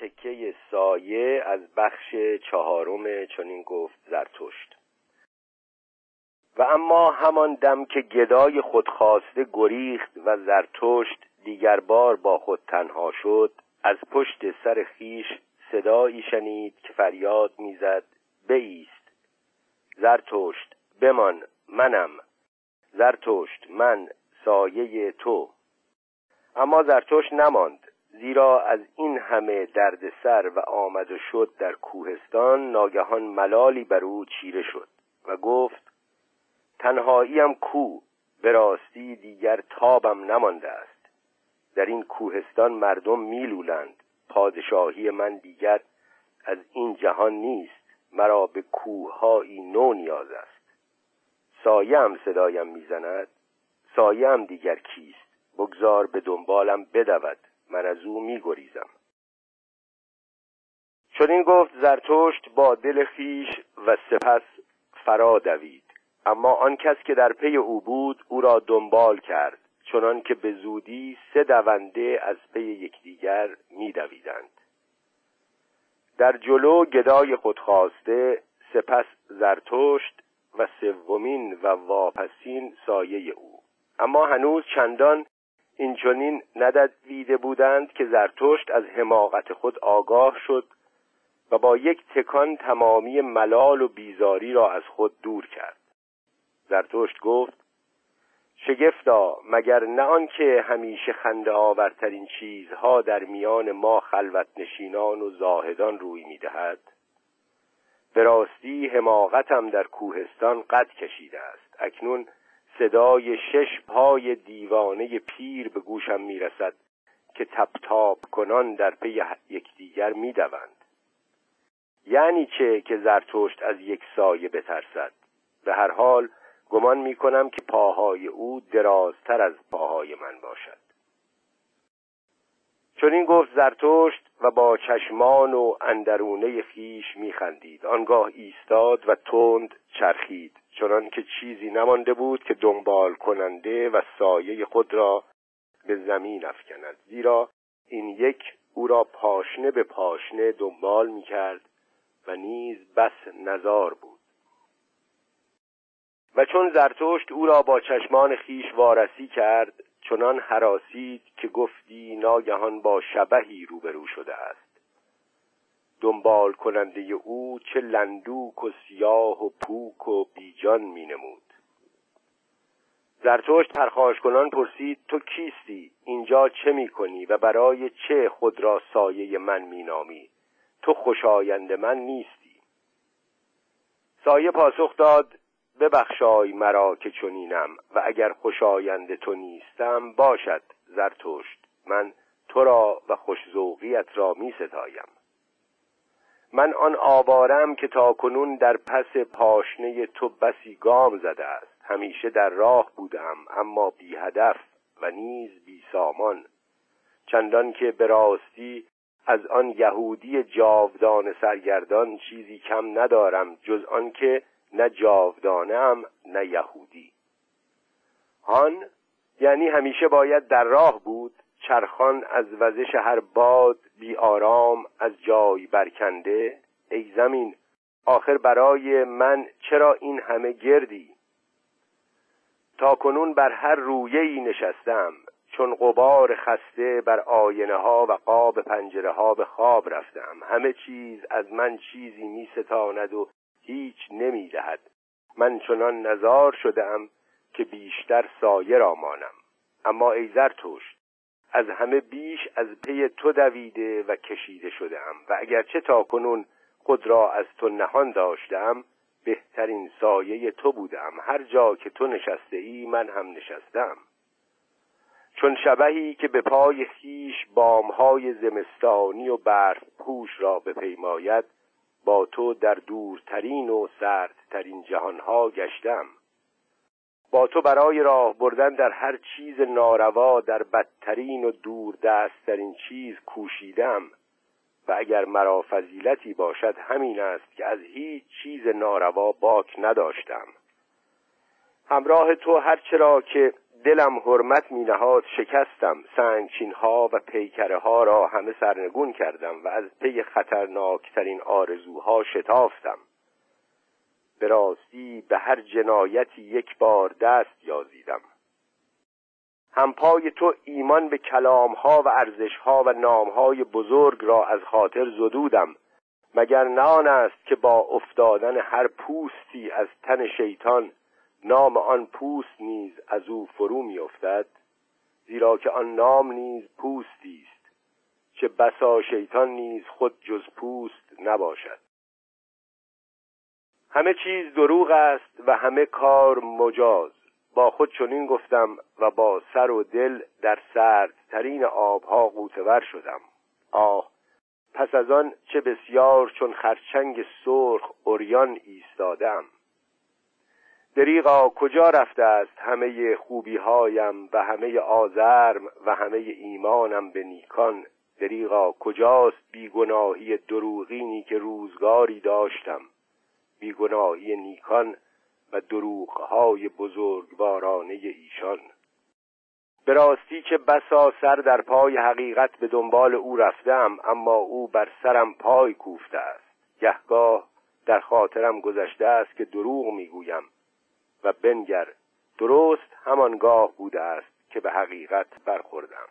تکه سایه از بخش چهارم چنین گفت زرتشت. و اما همان دم که گدای خودخواسته گریخت و زرتشت دیگر بار با خود تنها شد از پشت سر خیش صدایی شنید که فریاد می‌زد بیست. زرتشت بمان منم. زرتشت من سایه تو. اما زرتشت نماند. زیرا از این همه دردسر و آمد و شد در کوهستان ناگهان ملالی بر او چیره شد و گفت تنهاییم کو به راستی دیگر تابم نمانده است. در این کوهستان مردم میلولند. پادشاهی من دیگر از این جهان نیست. مرا به کوههایی نو نیاز است. سایه هم صدایم می‌زند. سایه هم دیگر کیست؟ بگذار به دنبالم بدود. من از او میگریزم. چون این گفت زرتشت با دل خیش و سپس فرا دوید. اما آن کس که در پی او بود او را دنبال کرد چنان که به زودی سه دونده از پی یکدیگر میدویدند. در جلو گدای خودخواسته سپس زرتشت و سومین و واپسین سایه او. اما هنوز چندان اینچنین ندویده بودند که زرتشت از حماقت خود آگاه شد و با یک تکان تمامی ملال و بیزاری را از خود دور کرد. زرتشت گفت شگفتا مگر نه آنکه همیشه خنده آورترین چیزها در میان ما خلوت نشینان و زاهدان روی می‌دهد؟ به راستی حماقتم در کوهستان قد کشیده است. اکنون صدای شش پای دیوانه پیر به گوشم می‌رسد که تپتاب کنان در پی یکدیگر می‌دوند. یعنی چه که زرتشت از یک سایه بترسد. به هر حال گمان می کنم که پاهای او درازتر از پاهای من باشد. چون این گفت زرتشت و با چشمان و اندرونه خیش میخندید. آنگاه ایستاد و تند چرخید. چنان که چیزی نمانده بود که دنبال کننده و سایه خود را به زمین افکند. زیرا این یک او را پاشنه به پاشنه دنبال می‌کرد و نیز بس نزار بود. و چون زرتشت او را با چشمان خیش وارسی کرد چنان حراسید که گفتی ناگهان با شبهی روبرو شده است. دنبال کننده او چه لندوک و سیاه و پوک و بیجان می نمود. زرتشت پرخاش کنان پرسید تو کیستی؟ اینجا چه می کنی و برای چه خود را سایه من می نامی؟ تو خوشایند من نیستی. سایه پاسخ داد ببخشای مرا که چنینم و اگر خوشایند تو نیستم باشد زرتشت. من تو را و خوشزوقیت را می ستایم. من آن آوارم که تا کنون در پس پاشنه تو بسی گام زده است. همیشه در راه بودم اما بی هدف و نیز بی سامان. چندان که به راستی از آن یهودی جاودان سرگردان چیزی کم ندارم جز آنکه نه جاودانه نه یهودی. هان یعنی همیشه باید در راه بود چرخان از وزش هر باد بی آرام از جای برکنده ای زمین آخر برای من چرا این همه گردی؟ تا کنون بر هر رویه ای نشستم چون قبار خسته بر آینه ها و قاب پنجره ها به خواب رفتم. همه چیز از من چیزی می ستاند و هیچ نمی دهد من چنان نزار شدم که بیشتر سایه را مانم. اما ای زرتشت از همه بیش از پی تو دویده و کشیده شدم و اگرچه تا کنون خود را از تو نهان داشتم بهترین سایه تو بودم. هر جا که تو نشسته ای من هم نشستم. چون شبهی که به پای خیش بامهای زمستانی و برف پوش را بپیماید با تو در دورترین و سردترین جهانها گشتم. با تو برای راه بردن در هر چیز ناروا در بدترین و دور دستترین چیز کوشیدم. و اگر مرا فضیلتی باشد همین است که از هیچ چیز ناروا باک نداشتم. همراه تو هرچرا که دلم حرمت می نهاد شکستم. سنگچین ها و پیکره ها را همه سرنگون کردم و از پی خطرناکترین آرزوها شتافتم. به راستی به هر جنایتی یک بار دست یازیدم. همپای تو ایمان به کلامها و ارزشها و نامهای بزرگ را از خاطر زدودم مگر نه است که با افتادن هر پوستی از تن شیطان نام آن پوست نیز از او فرو میافتد؟ زیرا که آن نام نیز پوستی است چه بسا شیطان نیز خود جز پوست نباشد. همه چیز دروغ است و همه کار مجاز. با خود چنین گفتم و با سر و دل در سردترین آبها قوتور شدم. آه پس از آن چه بسیار چون خرچنگ سرخ اوریان ایستادم. دریغا کجا رفته است همه خوبی هایم و همه آزرم و همه ایمانم به نیکان؟ دریغا کجاست بیگناهی دروغینی که روزگاری داشتم؟ بیگناهی نیکان و دروغهای بزرگوارانه ایشان. به راستی که بسا سر در پای حقیقت به دنبال او رفتم اما او بر سرم پای کوفته است. گهگاه در خاطرم گذشته است که دروغ می‌گویم و بنگر درست همانگاه بوده است که به حقیقت برخوردم.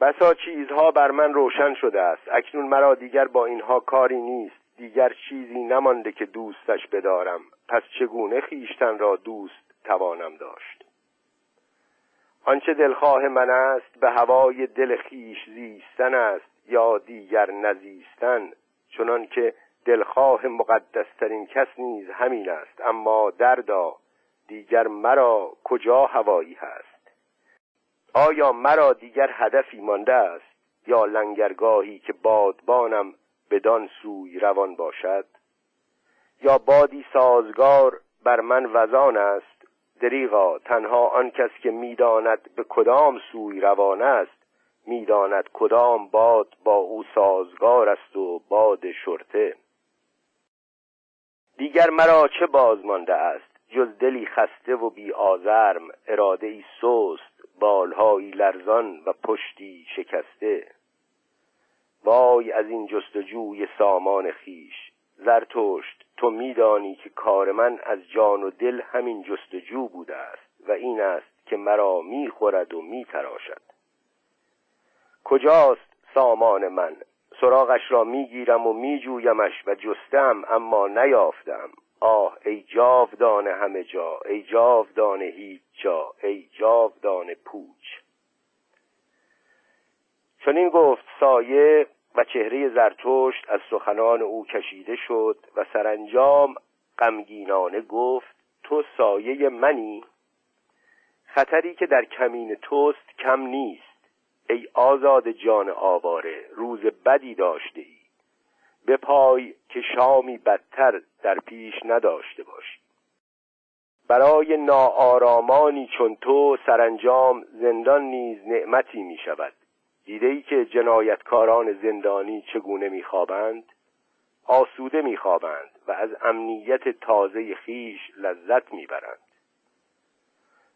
بسا چیزها بر من روشن شده است. اکنون مرا دیگر با اینها کاری نیست. دیگر چیزی نمانده که دوستش بدارم. پس چگونه خیشتن را دوست توانم داشت؟ آنچه دلخواه من است به هوای دل خیش زیستن است یا دیگر نزیستن چنان که دلخواه مقدسترین کس نیز همین است. اما دردا دیگر مرا کجا هوایی هست؟ آیا مرا دیگر هدفی مانده است یا لنگرگاهی که بادبانم بدان سوی روان باشد؟ یا بادی سازگار بر من وزان است؟ دریغا تنها آن کس که می‌داند به کدام سوی روان است؟ می‌داند کدام باد با او سازگار است و باد شرطه؟ دیگر مرا چه باز مانده است؟ جز دلی خسته و بی آزرم اراده ای سست بالهایی لرزان و پشتی شکسته؟ وای از این جستجوی سامان خیش. زرتشت تو میدانی که کار من از جان و دل همین جستجو بوده است و این است که مرا می‌خورد و میتراشد. کجاست سامان من؟ سراغش را می‌گیرم و میجویمش و جستم اما نیافتم. آه ای جاودان همه جا ای جاودان هیچ جا ای جاودان پوچ. چنین گفت سایه و چهره زرتشت از سخنان او کشیده شد و سرانجام غمگینانه گفت تو سایه منی؟ خطری که در کمین توست کم نیست. ای آزاد جان آواره روز بدی داشته ای به پای که شامی بدتر در پیش نداشته باشی. برای ناآرامانی چون تو سرانجام زندان نیز نعمتی می شود دیده ای که جنایتکاران زندانی چگونه میخوابند؟ آسوده میخوابند و از امنیت تازه خیش لذت می‌برند.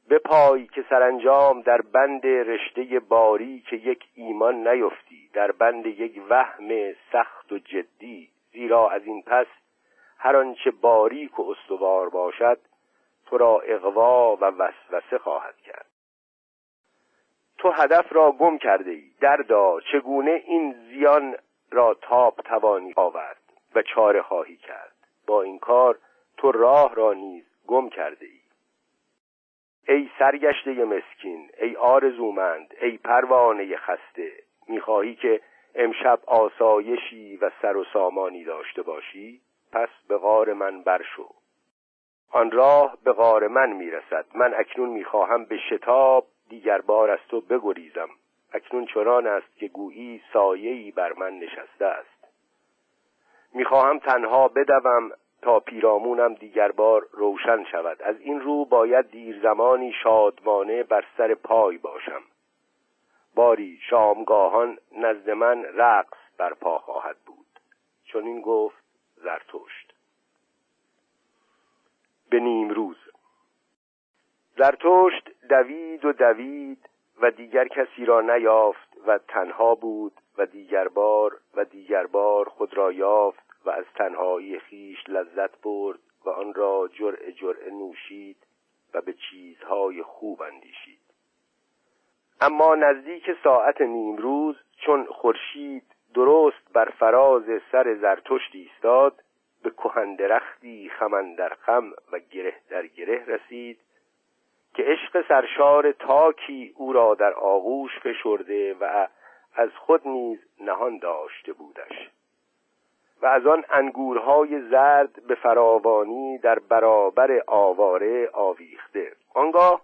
به پای که سرانجام در بند رشته باری که یک ایمان نیفتی در بند یک وهم سخت و جدی زیرا از این پس هر آنچه باریک و استوار باشد تو را اقوا و وسوسه خواهد کرد. تو هدف را گم کرده ای دردا چگونه این زیان را تاب توانی آورد و چاره خواهی کرد؟ با این کار تو راه را نیز گم کرده ای ای سرگشته مسکین ای آرزومند ای پروانه خسته می‌خواهی که امشب آسایشی و سر و سامانی داشته باشی؟ پس به غار من برشو. آن راه به غار من می‌رسد. من اکنون می‌خواهم به شتاب دیگر بار از تو بگریزم. اکنون چنان است که گویی سایه‌ای بر من نشسته است. می‌خواهم تنها بدوم تا پیرامونم دیگر بار روشن شود. از این رو باید دیر زمانی شادمانه بر سر پای باشم. باری شامگاهان نزد من رقص بر پا خواهد بود. چون این گفت زرتشت. به نیم روز زرتشت دوید و دوید و دیگر کسی را نیافت و تنها بود و دیگر بار و دیگر بار خود را یافت و از تنهایی خیش لذت برد و آن را جرع جرع نوشید و به چیزهای خوب اندیشید. اما نزدیک ساعت نیمروز چون خورشید درست بر فراز سر زرتشت ایستاد به کهن درختی خمن در خم و گره در گره رسید که عشق سرشار تاکی او را در آغوش فشرده و از خود نیز نهان داشته بودش. و از آن انگورهای زرد به فراوانی در برابر آواره آویخته. آنگاه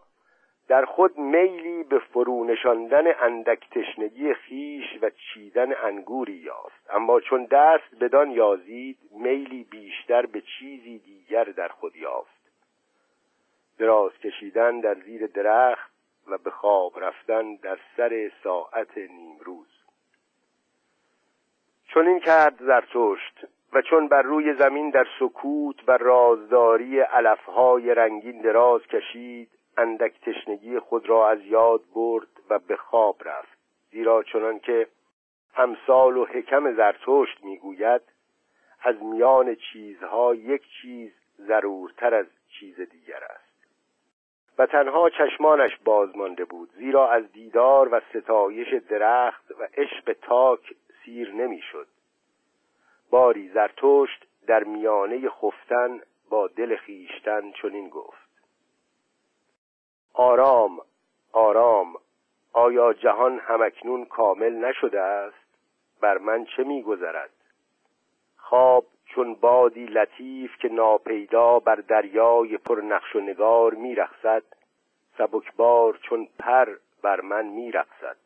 در خود میلی به فرو نشاندن اندک تشنگی خیش و چیدن انگوری یافت. اما چون دست بدان یازید میلی بیشتر به چیزی دیگر در خود یافت. دراز کشیدن در زیر درخت و به خواب رفتن در سر ساعت نیمروز. چون این کرد زرتشت و چون بر روی زمین در سکوت و رازداری علفهای رنگین دراز کشید اندک تشنگی خود را از یاد برد و به خواب رفت. زیرا چنان که امثال و حکم زرتشت می‌گوید از میان چیزها یک چیز ضرورتر از چیز دیگر است. و تنها چشمانش باز مانده بود زیرا از دیدار و ستایش درخت و عشق تاک سیر نمی‌شد. باری زرتشت در میانه خفتن با دل خیشتن چنین گفت. آرام آرام آیا جهان همکنون کامل نشده است؟ بر من چه میگذرد؟ خواب چون بادی لطیف که ناپیدا بر دریای پر نقش و نگار میرخصد سبکبار چون پر بر من میرقصد.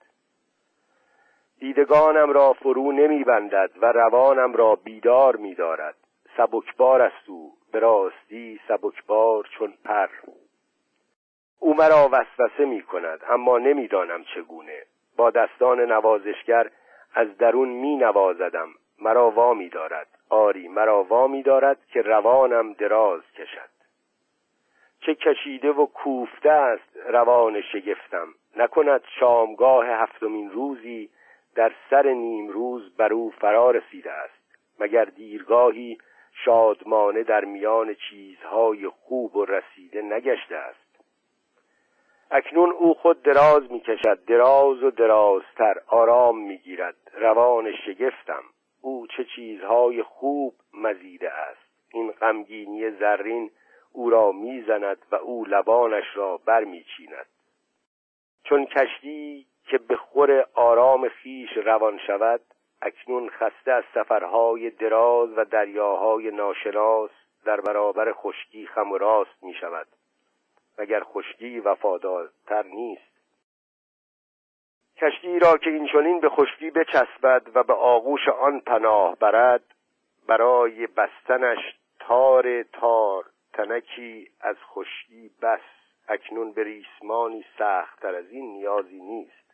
دیدگانم را فرو نمیبندد و روانم را بیدار میدارد. سبکبار است او به راستی سبکبار چون پر. او مرا وسوسه می کند اما نمی‌دانم چگونه. با دستان نوازشگر از درون می نوازدم مرا وامی دارد. آری مرا وامی دارد که روانم دراز کشد. چه کشیده و کوفته است روان شگفتم. نکند شامگاه هفتمین روزی در سر نیم روز بر او فرا رسیده است. مگر دیرگاهی شادمانه در میان چیزهای خوب و رسیده نگشته است. اکنون او خود دراز می‌کشد دراز و درازتر آرام می‌گیرد روان شگفتم. او چه چیزهای خوب مزیده است. این غمگینی زرین او را می‌زند و او لبانش را برمیچیند. چون کشتی که به خور آرام خیش روان شود اکنون خسته از سفرهای دراز و دریاهای ناشناس در برابر خشکی خم و راست می شود مگر خشکی وفادارتر نیست کشتی را که این چنین به خشکی بچسبد و به آغوش آن پناه برد برای بستنش تار تار تنکی از خشکی بس اکنون به ریسمانی سختتر از این نیازی نیست.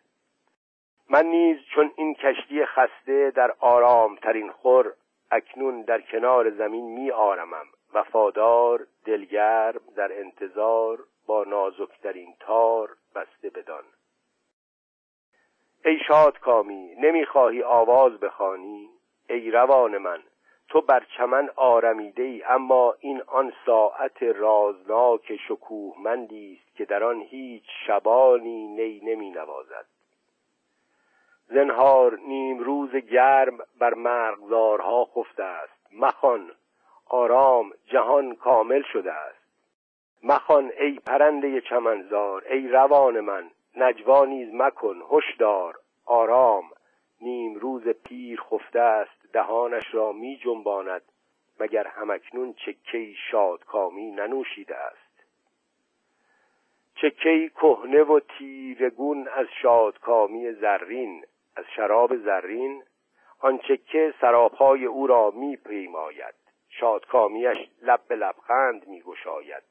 من نیز چون این کشتی خسته در آرام ترین خور اکنون در کنار زمین می آرمم وفادار دلگرم در انتظار با نازکترین تار بسته بدان. ای شاد کامی نمی‌خواهی آواز بخوانی؟ ای روان من تو بر چمن آرمیده ای اما این آن ساعت رازناک شکوهمندی است که در آن هیچ شبانی نی نمی نوازد. زنهار نیم روز گرم بر مرغزارها خفته است. مخان آرام جهان کامل شده است. مخان ای پرنده چمنزار ای روان من نجوا نیز مکن هشدار آرام. نیم روز پیر خفته است دهانش را می جنباند. مگر همکنون چکهی شادکامی ننوشیده است؟ چکهی کهنه و تیرگون از شادکامی زرین از شراب زرین. آنچه که سراپای او را می پیماید. شادکامیش لب به لبخند می گشاید.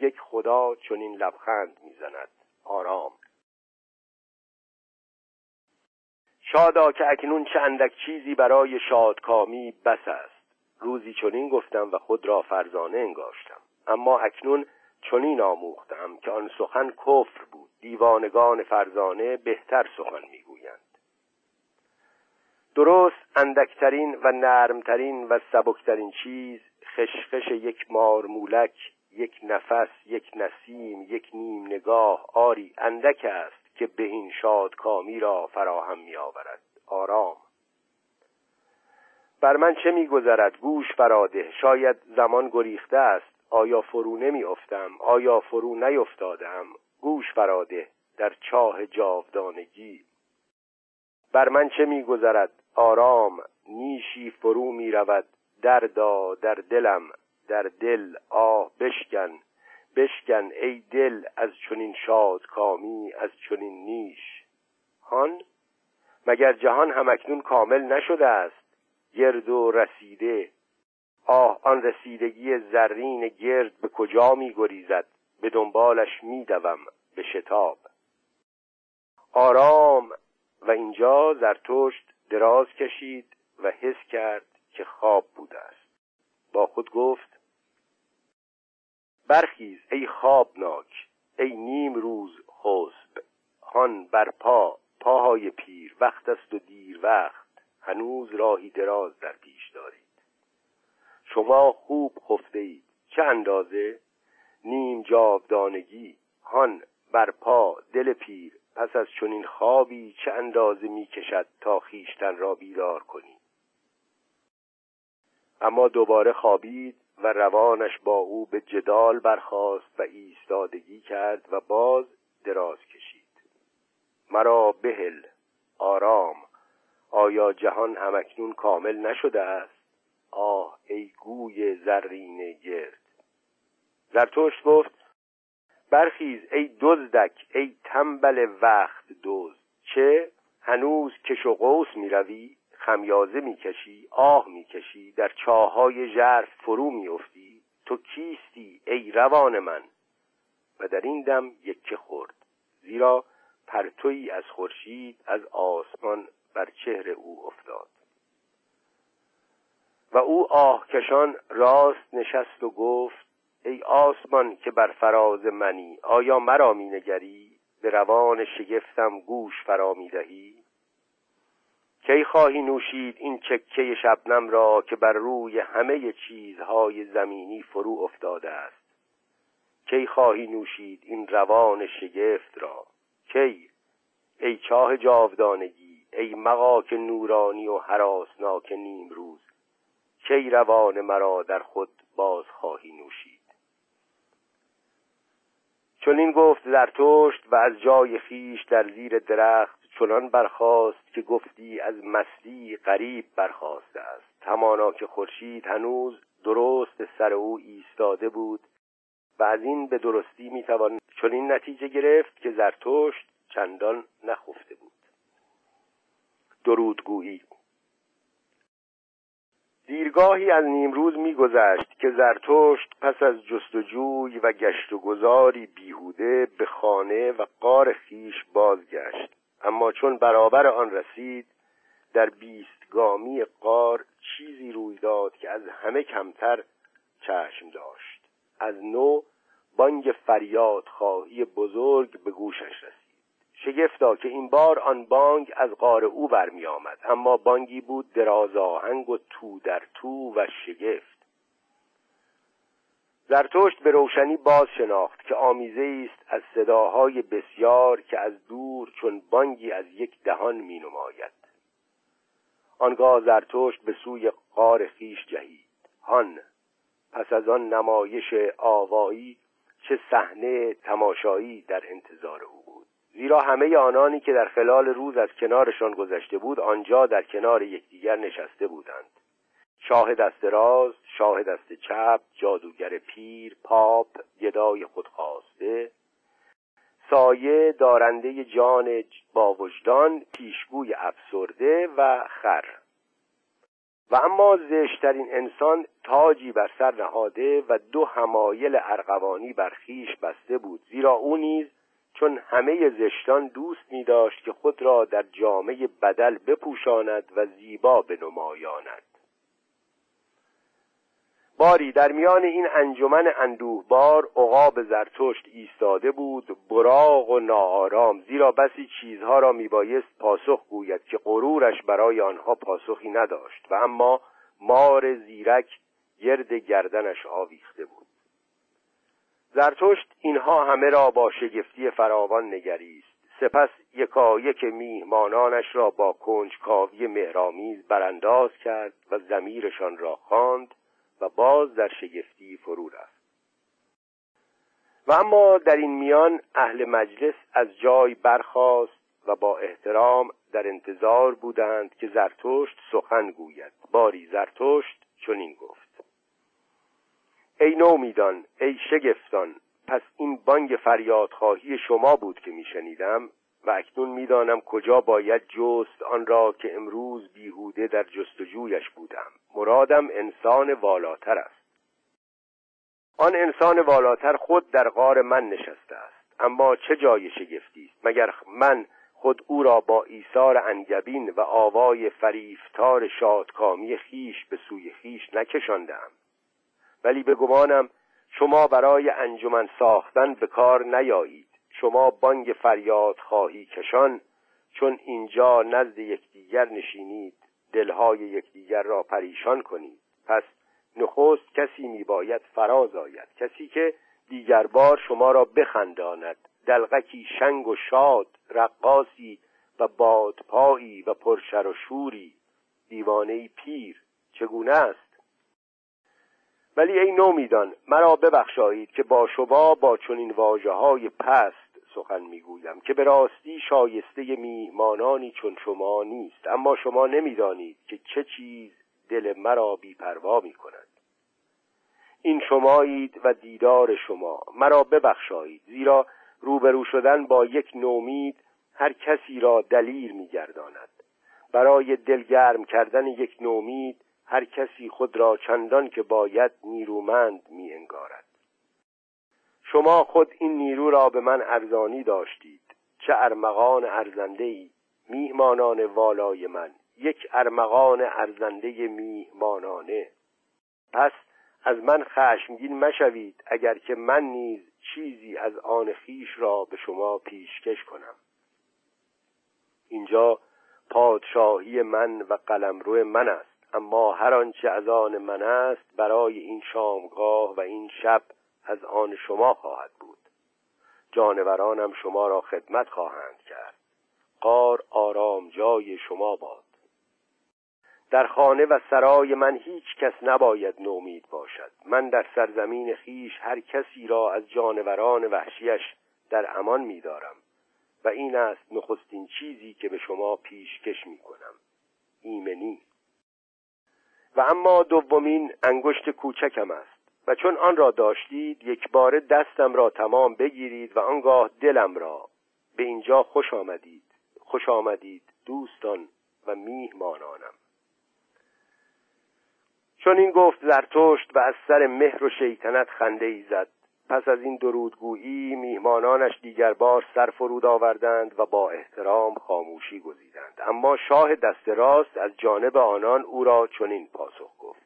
یک خدا چنین لبخند می زند. آرام. شادا که اکنون چه اندک چیزی برای شادکامی بس است. روزی چنین گفتم و خود را فرزانه انگاشتم. اما اکنون چنین آموختم که آن سخن کفر بود. دیوانگان فرزانه بهتر سخن می‌گویند. درست اندکترین و نرمترین و سبکترین چیز خشخش یک مارمولک یک نفس یک نسیم یک نیم نگاه آری اندک است. که به این شادکامی را فراهم می آورد آرام. بر من چه میگذرد؟ گوش فراده. شاید زمان گریخته است. آیا فرو نمی افتم آیا فرو نیفتادم؟ گوش فراده. در چاه جاودانگی. بر من چه میگذرد؟ آرام. نیشی فرو می رود دردا در دلم. در دل آه بشکن. بشکن ای دل از چنین شادکامی از چنین نیش. هان مگر جهان همکنون کامل نشده است؟ گرد و رسیده. آه آن رسیدگی زرین گرد به کجا می گریزد؟ به دنبالش می دوم به شتاب. آرام و اینجا زرتشت دراز کشید و حس کرد که خواب بوده است. با خود گفت برخیز ای خوابناک ای نیم روز خسب هان بر پا پاهای پیر وقت است و دیر وقت. هنوز راهی دراز در پیش دارید. شما خوب خفته اید. چه اندازه؟ نیم جاودانگی. هان بر پا دل پیر. پس از چنین خوابی چه اندازه می کشد تا خیشتن را بیدار کنی؟ اما دوباره خوابید؟ و روانش با او به جدال برخاست و ایستادگی کرد و باز دراز کشید. مرا بهل آرام آیا جهان همکنون کامل نشده است؟ آه ای گوی زرین گرد. زرتشت گفت برخیز ای دزدک ای تنبل وقت دزد. چه؟ هنوز کش و قوس می روی خمیازه می‌کشی آه می‌کشی در چاهای ژرف فرو میافتی تو کیستی ای روان من؟ و در این دم یکه خورد. زیرا پرتویی از خورشید از آسمان بر چهره او افتاد. و او آهکشان راست نشست و گفت ای آسمان که بر فراز منی آیا مرا مینگری به روان شگفتم گوش فرا می‌دهی کی خواهی نوشید این چکه شبنم را که بر روی همه چیزهای زمینی فرو افتاده است؟ کی خواهی نوشید این روان شگفت را؟ کی؟ ای چاه جاودانگی ای مقاک نورانی و حراسناک نیم روز کی روان مرا در خود باز خواهی نوشید؟ چون این گفت زرتشت و از جای خیش در زیر درخت چنان برخاست که گفتی از مستی غریب برخواسته است. همانا که خورشید هنوز درست سر او ایستاده بود و از این به درستی می‌توان چنین نتیجه گرفت که زرتشت چندان نخفته بود. درودگویی. دیرگاهی از نیمروز میگذشت که زرتشت پس از جستجوی و گشت و گذاری بیهوده به خانه و قار خیش بازگشت. اما چون برابر آن رسید در بیستگامی قار چیزی روی داد که از همه کمتر چشم داشت. از نو بانگ فریاد خواهی بزرگ به گوشش رسید. شگفتا که این بار آن بانگ از قار او برمی آمد اما بانگی بود دراز آهنگ و تو در تو و شگفت. زرتشت به روشنی باز شناخت که آمیزه است از صداهای بسیار که از دور چون بانگی از یک دهان می نماید آنگاه زرتشت به سوی قار خیش جهید. هان پس از آن نمایش آوایی چه صحنه تماشایی در انتظار او بود. زیرا همه آنانی که در خلال روز از کنارشان گذشته بود آنجا در کنار یکدیگر نشسته بودند. شاه دست راست شاه دست چپ جادوگر پیر پاپ گدای خودخواسته. سایه دارنده جان با وجدان پیشگوی افسرده و خر. و اما زشترین انسان تاجی بر سر نهاده و دو همایل ارغوانی بر خیش بسته بود. زیرا او نیز چون همه زشتان دوست می داشت که خود را در جامعه بدل بپوشاند و زیبا بنمایاند. باری در میان این انجمن اندوهبار عقاب زرتشت ایستاده بود براغ و ناآرام زیرا بسی چیزها را میبایست پاسخ گوید که غرورش برای آنها پاسخی نداشت و اما مار زیرک گرد گردنش آویخته بود. زرتشت اینها همه را با شگفتی فراوان نگریست. سپس یکایک میهمانانش را با کنجکاوی مهرامیز برانداز کرد و زمیرشان را خواند. باز در شگفتی فرو رفت. و اما در این میان اهل مجلس از جای برخاست و با احترام در انتظار بودند که زرتشت سخن گوید. باری زرتشت چنین گفت. ای نومیدان ای شگفتان پس این بانگ فریادخواهی شما بود که میشنیدم. و اکنون می‌دانم کجا باید جست آن را که امروز بیهوده در جستجویش بودم. مرادم انسان والاتر است. آن انسان والاتر خود در غار من نشسته است. اما چه جای شگفتی است؟ مگر من خود او را با ایثار انگبین و آوای فریفتار شادکامی خیش به سوی خیش نکشاندم. ولی به گمانم شما برای انجمن ساختن به کار نیایید شما بانگ فریاد خواهی کشان چون اینجا نزد یکدیگر نشینید دلهای یکدیگر را پریشان کنید. پس نخست کسی میباید فراز آید کسی که دیگر بار شما را بخنداند. دلغکی شنگ و شاد رقاسی و بادپایی و پرشر و شوری. دیوانه پیر چگونه است؟ ولی ای نومیدان مرا ببخشایید که با شما با چنین واجه های پست سخن می‌گویم که به راستی شایسته میهمانانی چون شما نیست. اما شما نمی‌دانید که چه چیز دل مرا بیپروا می کند این شمایید و دیدار شما مرا ببخشایید زیرا روبرو شدن با یک نومید هر کسی را دلیر میگرداند. برای دلگرم کردن یک نومید هر کسی خود را چندان که باید نیرومند می انگارد شما خود این نیرو را به من ارزانی داشتید. چه ارمغان ارزنده ای میهمانان والای من. یک ارمغان ارزنده میهمانانه. پس از من خشمگین مشوید اگر که من نیز چیزی از آن خیش را به شما پیشکش کنم. اینجا پادشاهی من و قلمرو من است. اما هر آنچه از آن من است برای این شامگاه و این شب از آن شما خواهد بود. جانورانم شما را خدمت خواهند کرد. قار آرام جای شما باد. در خانه و سرای من هیچ کس نباید نومید باشد. من در سرزمین خیش هر کسی را از جانوران وحشیش در امان میدارم. و این است نخستین چیزی که به شما پیشکش می کنم ایمنی. و اما دومین انگشت کوچکم است. و چون آن را داشتید یک بار دستم را تمام بگیرید و آنگاه دلم را به اینجا خوش آمدید. خوش آمدید دوستان و میهمانانم. چون این گفت زرتشت و از سر مهر و شیطنت خنده ای زد. پس از این درودگویی میهمانانش دیگر بار سر فرود آوردند و با احترام خاموشی گزیدند. اما شاه دست راست از جانب آنان او را چنین پاسخ گفت.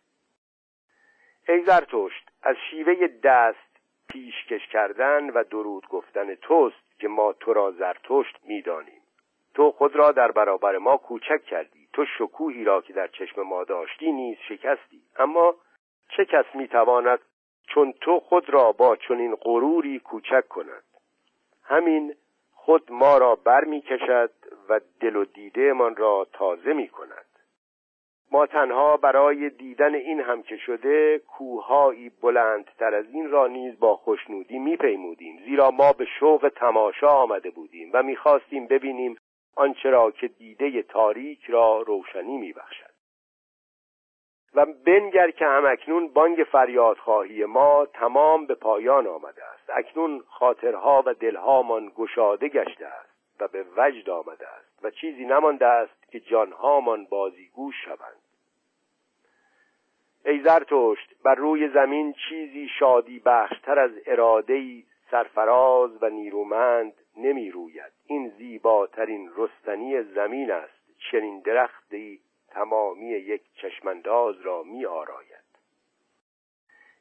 ای زرتشت از شیوه دست پیشکش کردن و درود گفتن توست که ما تو را زرتشت می‌دانیم. تو خود را در برابر ما کوچک کردی. تو شکوهی را که در چشم ما داشتی نیز شکستی. اما چه کس می‌تواند چون تو خود را با چنین غروری کوچک کند؟ همین خود ما را بر می کشد و دل و دیده من را تازه می کند ما تنها برای دیدن این هم که شده کوههایی بلندتر از این را نیز با خوشنودی میپیمودیم. زیرا ما به شوق تماشا آمده بودیم و می‌خواستیم ببینیم آنچه را که دیده تاریک را روشنی میبخشد. و بنگر که هم اکنون بانگ فریادخواهی ما تمام به پایان آمده است. اکنون خاطرها و دلهامان گشاده گشته است. و به وجد آمده است و چیزی نمانده است که جانهامان بازیگوش شوند. ای زرتشت بر روی زمین چیزی شادی بخشتر از ارادهی سرفراز و نیرومند نمی روید این زیباترین رستنی زمین است. چنین درختی تمامی یک چشمانداز را می آراید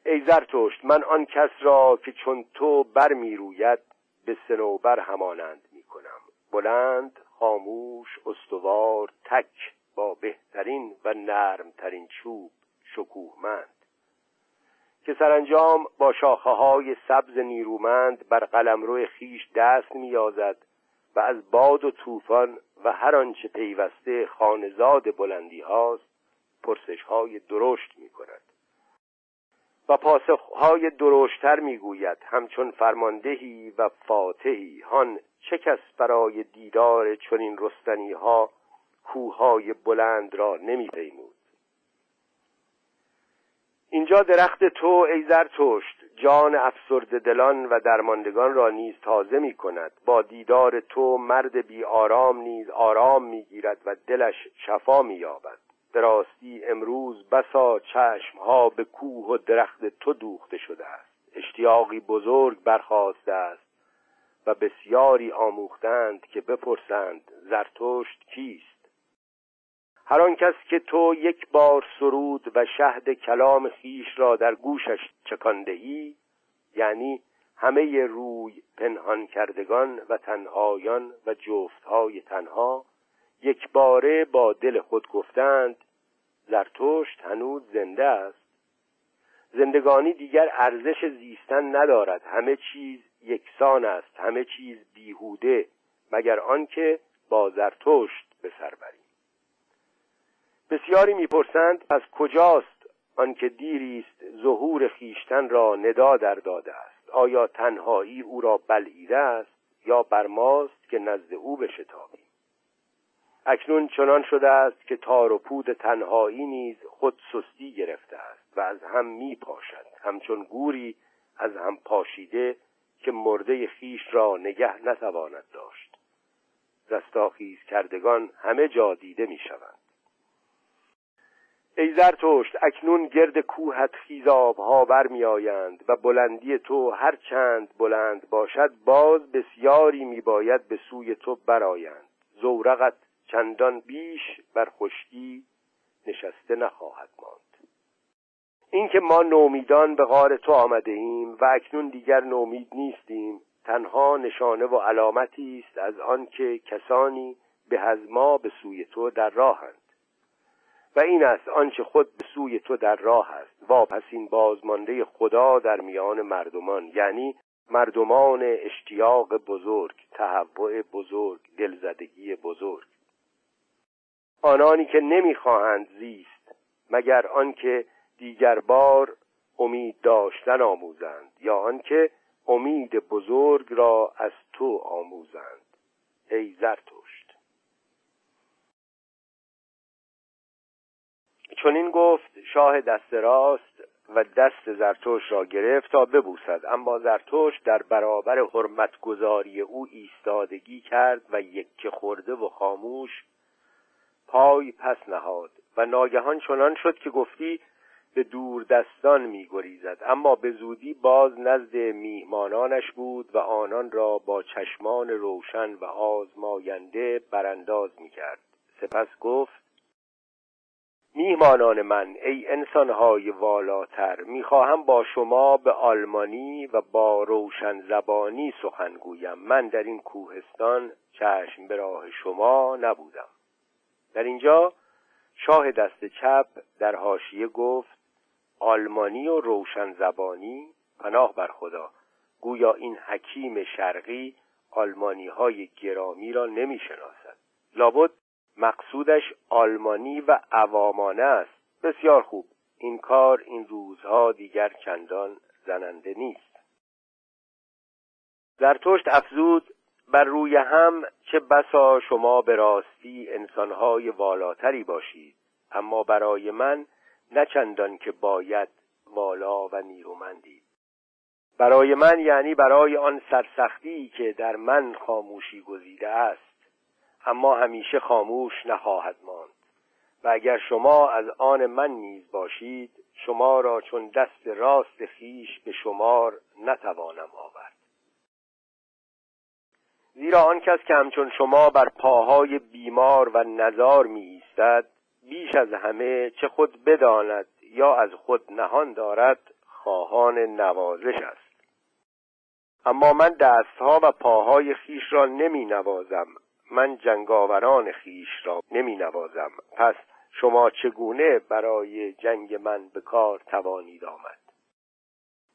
ای زرتشت من آن کس را که چون تو بر می‌روید به سنوبر همانند. بلند خاموش استوار تک با بهترین و نرمترین چوب شکوهمند. که سرانجام با شاخه های سبز نیرومند بر قلمرو خیش دست میازد و از باد و طوفان و هر آنچه پیوسته خانزاد بلندی هاست پرسش های درشت می کند و پاسخهای درشتر می‌گوید. همچون فرماندهی و فاتحی. هان چه کس برای دیدار چنین رستنی ها کوههای بلند را نمیپیمود؟ اینجا درخت تو ای زرتشت. جان افسرد دلان و درماندگان را نیز تازه می کند با دیدار تو مرد بی آرام نیز آرام می گیرد و دلش شفا می یابد به راستی امروز بسا چشمها به کوه و درخت تو دوخته شده است. اشتیاقی بزرگ برخواسته است و بسیاری آموختند که بپرسند زرتشت کیست. هر آن کس که تو یک بار سرود و شهد کلام خیش را در گوشش چکاندهی یعنی همه روی پنهان کردگان و تنهایان و جفتهای تنها یک باره با دل خود گفتند زرتشت هنوز زنده است. زندگانی دیگر ارزش زیستن ندارد. همه چیز یکسان است. همه چیز بیهوده مگر آنکه با زرتشت به سر بریم. بسیاری می‌پرسند پس کجاست آنکه دیری است ظهور خیشتن را ندا در داده است؟ آیا تنهایی او را بلعیده است یا بر ماست که نزد او بشتابیم؟ اکنون چنان شده است که تار و پود تنهایی نیز خود سستی گرفته است و از هم می پاشد. همچون گوری از هم پاشیده که مرده خیش را نگه نتواند داشت. رستاخیز کردگان همه جا دیده می شوند. ای زرتشت اکنون گرد کوهت ها بر می آیند و بلندی تو هر چند بلند باشد باز بسیاری می باید به سوی تو برآیند. زورقت چندان بیش بر خشکی نشسته نخواهد ماند. اینکه ما نومیدان به غار تو آمده ایم و اکنون دیگر نومید نیستیم تنها نشانه و علامتی است از آنکه کسانی به از ما به سوی تو در راهند. و این است آنچه خود به سوی تو در راه است. واپس این بازمانده خدا در میان مردمان یعنی مردمان اشتیاق بزرگ تهوع بزرگ دلزدگی بزرگ. آنانی که نمی‌خواهند زیست مگر آنکه دیگر بار امید داشتن آموزند یا آنکه امید بزرگ را از تو آموزند. ای زرتشت. چون این گفت شاه دست راست و دست زرتوش را گرفت تا ببوسد اما زرتوش در برابر حرمتگذاری او ایستادگی کرد و یک خورده و خاموش پای پس نهاد و ناگهان چنان شد که گفتی به دور دستان می گریزد. اما به زودی باز نزد میهمانانش بود و آنان را با چشمان روشن و آزماینده برانداز می کرد. سپس گفت میهمانان من ای انسانهای والاتر می‌خواهم با شما به آلمانی و با روشن زبانی سخن من در این کوهستان چشم به راه شما نبودم. در اینجا شاه دست چپ در حاشیه گفت آلمانی و روشن زبانی پناه بر خدا. گویا این حکیم شرقی آلمانی های گرامی را نمی شناسد لابد مقصودش آلمانی و عوامانه است. بسیار خوب. این کار این روزها دیگر چندان زننده نیست. زرتشت افزود بر روی هم چه بسا شما به راستی انسانهای والاتری باشید. اما برای من نه چندان که باید والا و نیرومندید برای من یعنی برای آن سرسختی که در من خاموشی گزیده است. اما همیشه خاموش نخواهد ماند. و اگر شما از آن من نیز باشید شما را چون دست راست خیش به شمار نتوانم آورد. زیرا آن کس که همچون شما بر پاهای بیمار و نزار می ایستد بیش از همه چه خود بداند یا از خود نهان دارد خواهان نوازش است. اما من دستها و پاهای خیش را نمی نوازم من جنگاوران خیش را نمی نوازم پس شما چگونه برای جنگ من به کار توانید آمد؟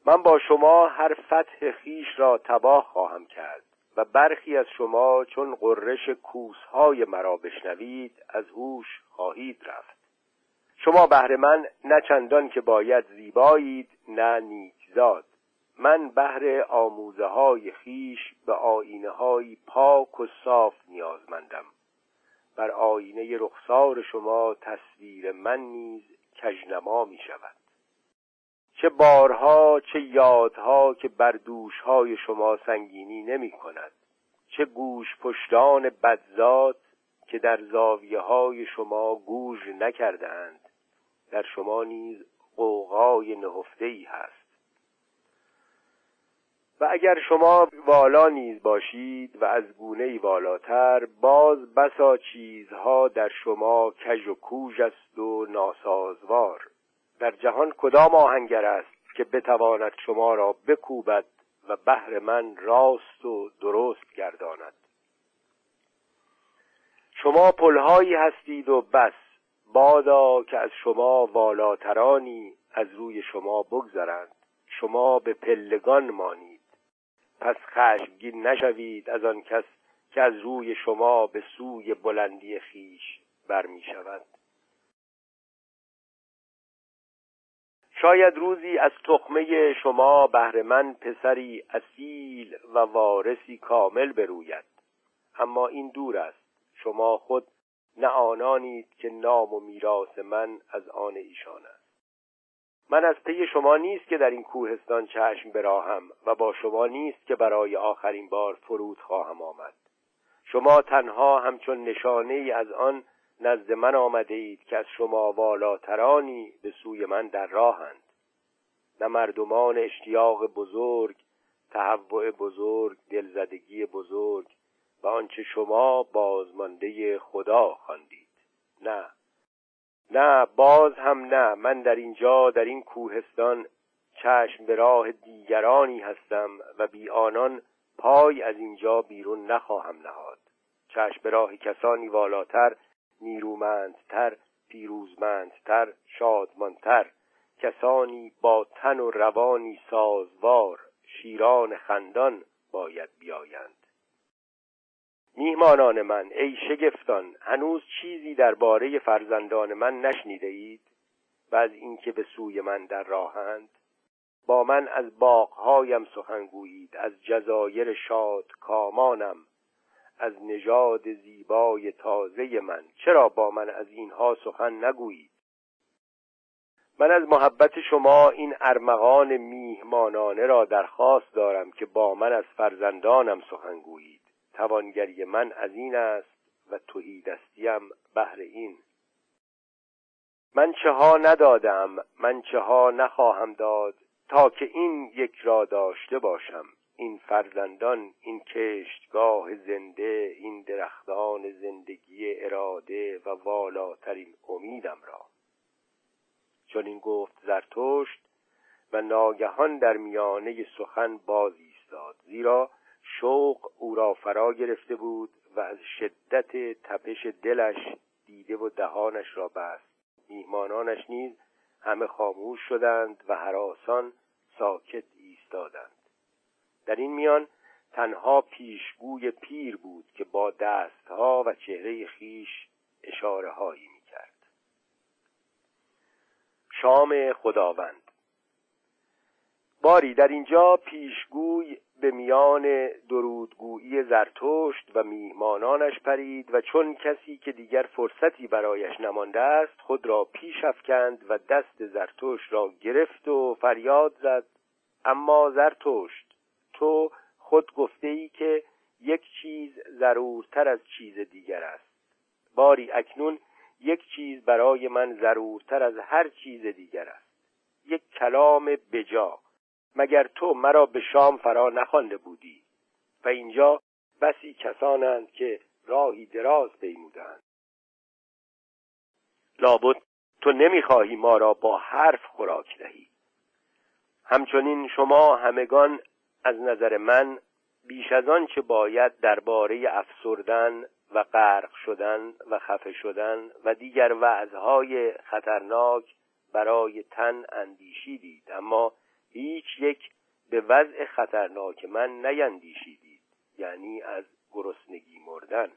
من با شما هر فتح خیش را تباه خواهم کرد. و برخی از شما چون قررش کوسهای مرا بشنوید از هوش خواهید رفت. شما بهر من نه چندان که باید زیبایید نه نیکزاد. من بهر آموزه های خیش به آینه های پاک و صاف نیازمندم. بر آینه رخسار شما تصویر من نیز کژنما می شود چه بارها چه یادها که بر دوشهای شما سنگینی نمی کند. چه گوش پشتان بدزاد که در زاویه های شما گوش نکردند در شما نیز قوقای نهفته ای هست. و اگر شما والا نیز باشید و از گونه ای والاتر باز بسا چیزها در شما کژ و کوژ است و ناسازوار. در جهان کدام آهنگر است که بتواند شما را بکوبد و بهر من راست و درست گرداند؟ شما پلهایی هستید و بس بادا که از شما والاترانی از روی شما بگذرند. شما به پلگان مانید. پس خشمگین نشوید از آن کس که از روی شما به سوی بلندی خیش برمی شود شاید روزی از تخمه شما بهر من پسری اصیل و وارثی کامل بروید. اما این دور است. شما خود نه آنانید که نام و میراث من از آن ایشان است. من از پی شما نیست که در این کوهستان چشم براهم و با شما نیست که برای آخرین بار فرود خواهم آمد. شما تنها همچون نشانه ای از آن نزد من آمده اید که از شما والاترانی به سوی من در راهند. نه مردمان اشتیاق بزرگ تهوع بزرگ دلزدگی بزرگ و آنچه شما بازمانده خدا خواندید. نه. نه باز هم نه. من در اینجا در این کوهستان چشم به راه دیگرانی هستم و بی آنان پای از اینجا بیرون نخواهم نهاد. چشم به راه کسانی والاتر نیرومندتر پیروزمندتر شادمانتر. کسانی با تن و روانی سازوار شیران خندان باید بیایند. میهمانان من ای شگفتان هنوز چیزی درباره فرزندان من نشنیده اید و از اینکه به سوی من در راهند؟ با من از باغهایم سخن گویید از جزایر شاد کامانم از نژاد زیبای تازه من. چرا با من از اینها سخن نگویید؟ من از محبت شما این ارمغان میهمانانه را درخواست دارم که با من از فرزندانم سخن گویید. توانگری من از این است و توهی دستیم بهر این. من چه ها ندادم من چه ها نخواهم داد تا که این یک را داشته باشم. این فرزندان این کشتگاه زنده این درختان زندگی اراده و والاترین امیدم را. چون این گفت زرتشت و ناگهان در میانه سخن باز ایستاد زیرا شوق او را فرا گرفته بود و از شدت تپش دلش دیده و دهانش را بست. میهمانانش نیز همه خاموش شدند و حراسان ساکت ایستادند. این میان. تنها پیشگوی پیر بود که با دستها و چهره خیش اشاره هایی می کرد شام خداوند. باری در اینجا پیشگوی به میان درودگویی زرتشت و میهمانانش پرید و چون کسی که دیگر فرصتی برایش نمانده است خود را پیش افکند و دست زرتشت را گرفت و فریاد زد اما زرتشت تو خود گفته ای که یک چیز ضرورتر از چیز دیگر است. باری اکنون یک چیز برای من ضرورتر از هر چیز دیگر است. یک کلام بجا. مگر تو مرا به شام فرا نخوانده بودی؟ و اینجا بسی کسانند که راهی دراز پیمودند. لابد تو نمی‌خواهی ما را با حرف خوراک دهی. همچنین شما همگان از نظر من بیش از آن چه باید درباره افسردن و غرق شدن و خفه شدن و دیگر وعظهای خطرناک برای تن اندیشیدید. اما هیچ یک به وضع خطرناک من نیندیشیدید یعنی از گرسنگی مردن.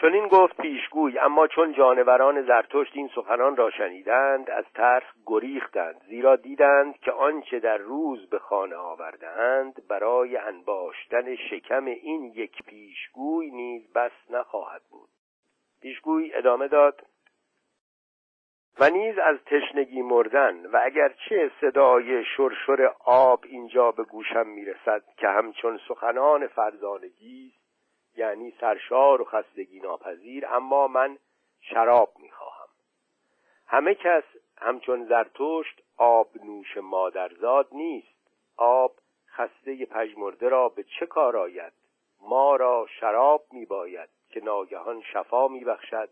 چون این گفت پیشگوی اما چون جانوران زرتشت این سخنان را شنیدند از ترس گریختند زیرا دیدند که آنچه در روز به خانه آوردهاند برای انباشتن شکم این یک پیشگوی نیز بس نخواهد بود. پیشگوی ادامه داد و نیز از تشنگی مردن و اگرچه صدای شرشر آب اینجا به گوشم می‌رسد که همچون سخنان فرزانگی یعنی سرشار و خستگی ناپذیر اما من شراب می‌خواهم. همه کس همچون زرتشت آب نوش مادرزاد نیست. آب خسته پژمرده را به چه کار آید؟ ما را شراب میباید که ناگهان شفا میبخشد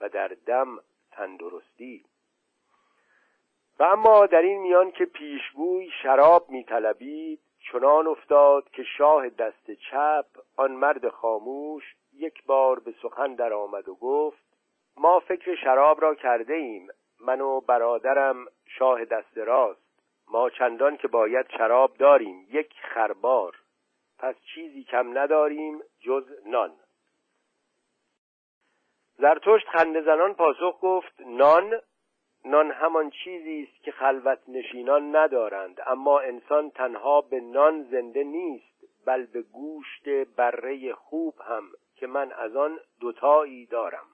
و در دم تندرستی. و اما در این میان که پیشگوی شراب میطلبید چنان افتاد که شاه دست چپ آن مرد خاموش یک بار به سخن در آمد و گفت ما فکر شراب را کرده ایم من و برادرم شاه دست راست ما چندان که باید شراب داریم یک خربار پس چیزی کم نداریم جز نان. زرتشت خنده زنان پاسخ گفت نان نان همان چیزی است که خلوت نشینان ندارند اما انسان تنها به نان زنده نیست بل به گوشت بره خوب هم که من از آن دوتایی دارم.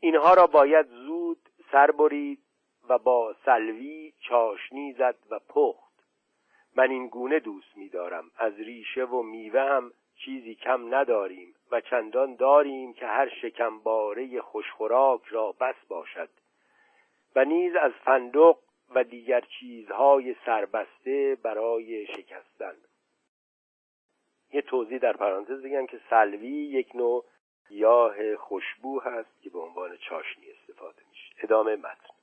اینها را باید زود سر برید و با سلوی چاشنی زد و پخت. من این گونه دوست می دارم از ریشه و میوه هم چیزی کم نداریم و چندان داریم که هر شکمباره خوشخوراک را بس باشد. و نیز از فندق و دیگر چیزهای سربسته برای شکستن. یه توضیح در پرانتز بگم که سلوی یک نوع گیاه خوشبو هست که به عنوان چاشنی استفاده میشه. ادامه متن.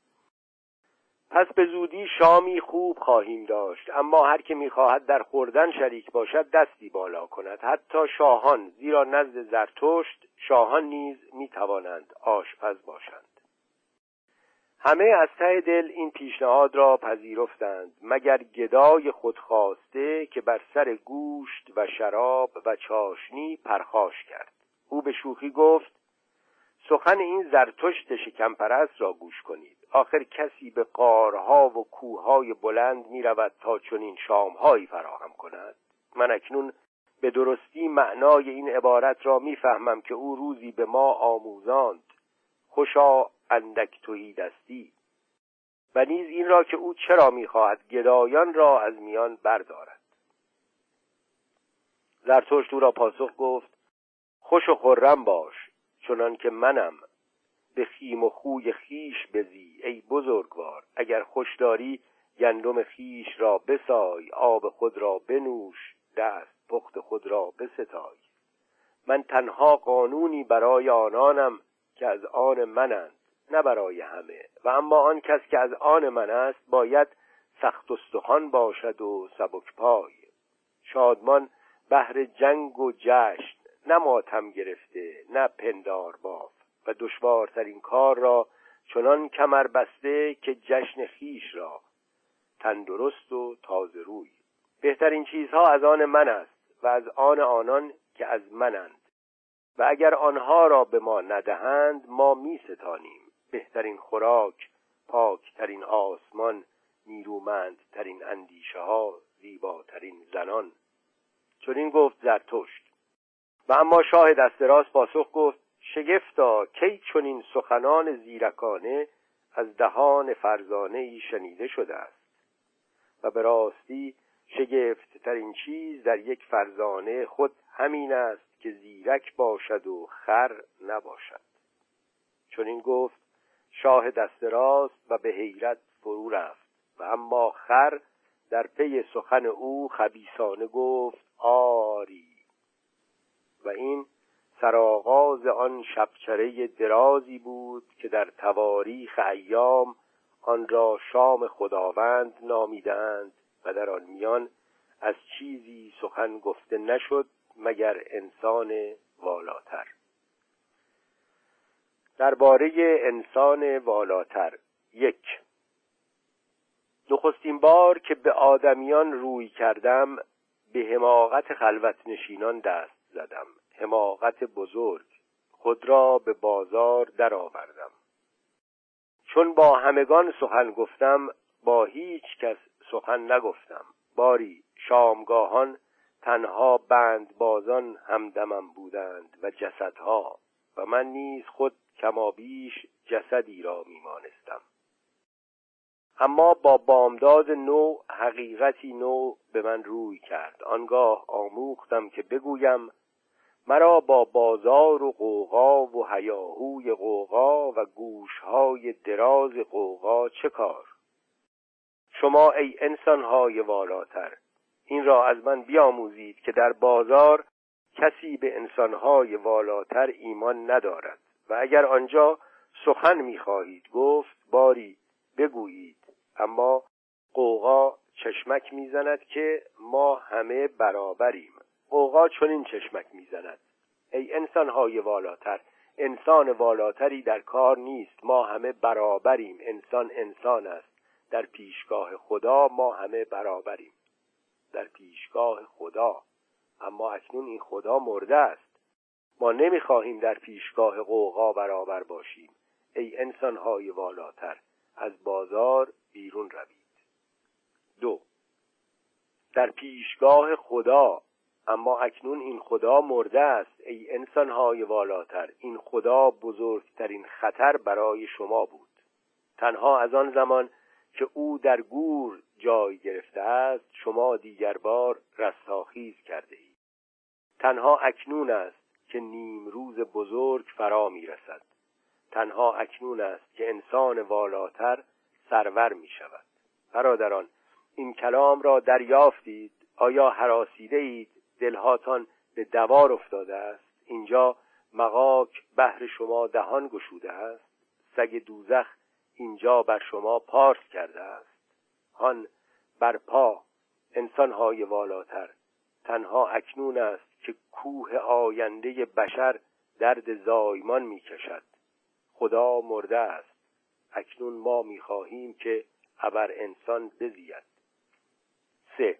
پس به زودی شامی خوب خواهیم داشت اما هر که می‌خواهد در خوردن شریک باشد دستی بالا کند. حتی شاهان زیرا نزد زرتشت شاهان نیز می‌توانند آشپز باشند. همه از ته دل این پیشنهاد را پذیرفتند مگر گدای خودخواسته که بر سر گوشت و شراب و چاشنی پرخاش کرد. او به شوخی گفت سخن این زرتشت شکمپرست را گوش کنید. آخر کسی به قارها و کوههای بلند می رود تا چنین شامهایی فراهم کند. من اکنون به درستی معنای این عبارت را می‌فهمم که او روزی به ما آموزاند. خوشا اندک توهی دستی. و نیز این را که او چرا می‌خواهد گدایان را از میان بردارد. زرتشت او را پاسخ گفت خوش و خرم باش چنان که منم به خیم و خوی خیش بزی ای بزرگوار اگر خوش داری گندم خیش را بسای آب خود را بنوش دست پخت خود را بستای. من تنها قانونی برای آنانم که از آن منند. نه برای همه. و اما آن کس که از آن من است باید سخت استخوان باشد و سبک پای. شادمان بهر جنگ و جشن نه ماتم گرفته نه پندار باف. و دشوارترین کار را چنان کمر بسته که جشن خیش را تندرست و تازه روی. بهترین چیزها از آن من است و از آن آنان که از منند. و اگر آنها را به ما ندهند ما می ستانیم. بهترین خوراک پاکترین آسمان نیرومندترین اندیشه ها زیباترین زنان. چون این گفت زرتشت و اما شاه دست راست پاسخ گفت شگفتا کی چنین سخنان زیرکانه از دهان فرزانه ای شنیده شده است؟ و به راستی شگفت ترین چیز در یک فرزانه خود همین است که زیرک باشد و خر نباشد. چون این گفت شاه دست راست و به حیرت فرو رفت و اما خر در پی سخن او خبیسانه گفت آری. و این سرآغاز آن شبچره درازی بود که در تواریخ ایام آن را شام خداوند نامیدند و در آن میان از چیزی سخن گفته نشد مگر انسان والاتر. درباره انسان والاتر. یک. نخستین بار که به آدمیان روی کردم به حماقت خلوت نشینان دست زدم. حماقت بزرگ. خود را به بازار درآوردم. چون با همگان سخن گفتم با هیچ کس سخن نگفتم. باری شامگاهان تنها بند بازان همدمم بودند و جسدها و من نیز خود کمابیش جسدی را میمانستم. اما با بامداد نو حقیقتی نو به من روی کرد. آنگاه آموختم که بگویم مرا با بازار و قوقا و هیاهوی قوقا و گوشهای دراز قوقا چه کار؟ شما ای انسانهای والاتر این را از من بیاموزید که در بازار کسی به انسانهای والاتر ایمان ندارد. و اگر آنجا سخن می‌خواهید گفت باری بگویید. اما قوقا چشمک می‌زند که ما همه برابریم. قوقا چنین چشمک می‌زند. ای انسانهای والاتر انسان والاتری در کار نیست. ما همه برابریم. انسان انسان است. در پیشگاه خدا ما همه برابریم. در پیشگاه خدا. اما اکنون این خدا مرده است. ما نمی‌خواهیم در پیشگاه قوقا برابر باشیم. ای انسانهای والاتر از بازار بیرون روید. دو در پیشگاه خدا اما اکنون این خدا مرده است. ای انسانهای والاتر این خدا بزرگترین خطر برای شما بود. تنها از آن زمان که او در گور جای گرفته است شما دیگر بار رستاخیز کرده اید. تنها اکنون است که نیم روز بزرگ فرا می رسد تنها اکنون است که انسان والاتر سرور می شود برادران این کلام را دریافتید؟ آیا حراسیده اید دلهاتان به دوار افتاده است؟ اینجا مقاک بهر شما دهان گشوده است. سگ دوزخ اینجا بر شما پارس کرده است. هان بر پا انسانهای والاتر. تنها اکنون است که کوه آینده بشر درد زایمان می‌کشد. خدا مرده است. اکنون ما می‌خواهیم که ابر انسان بزید. سه.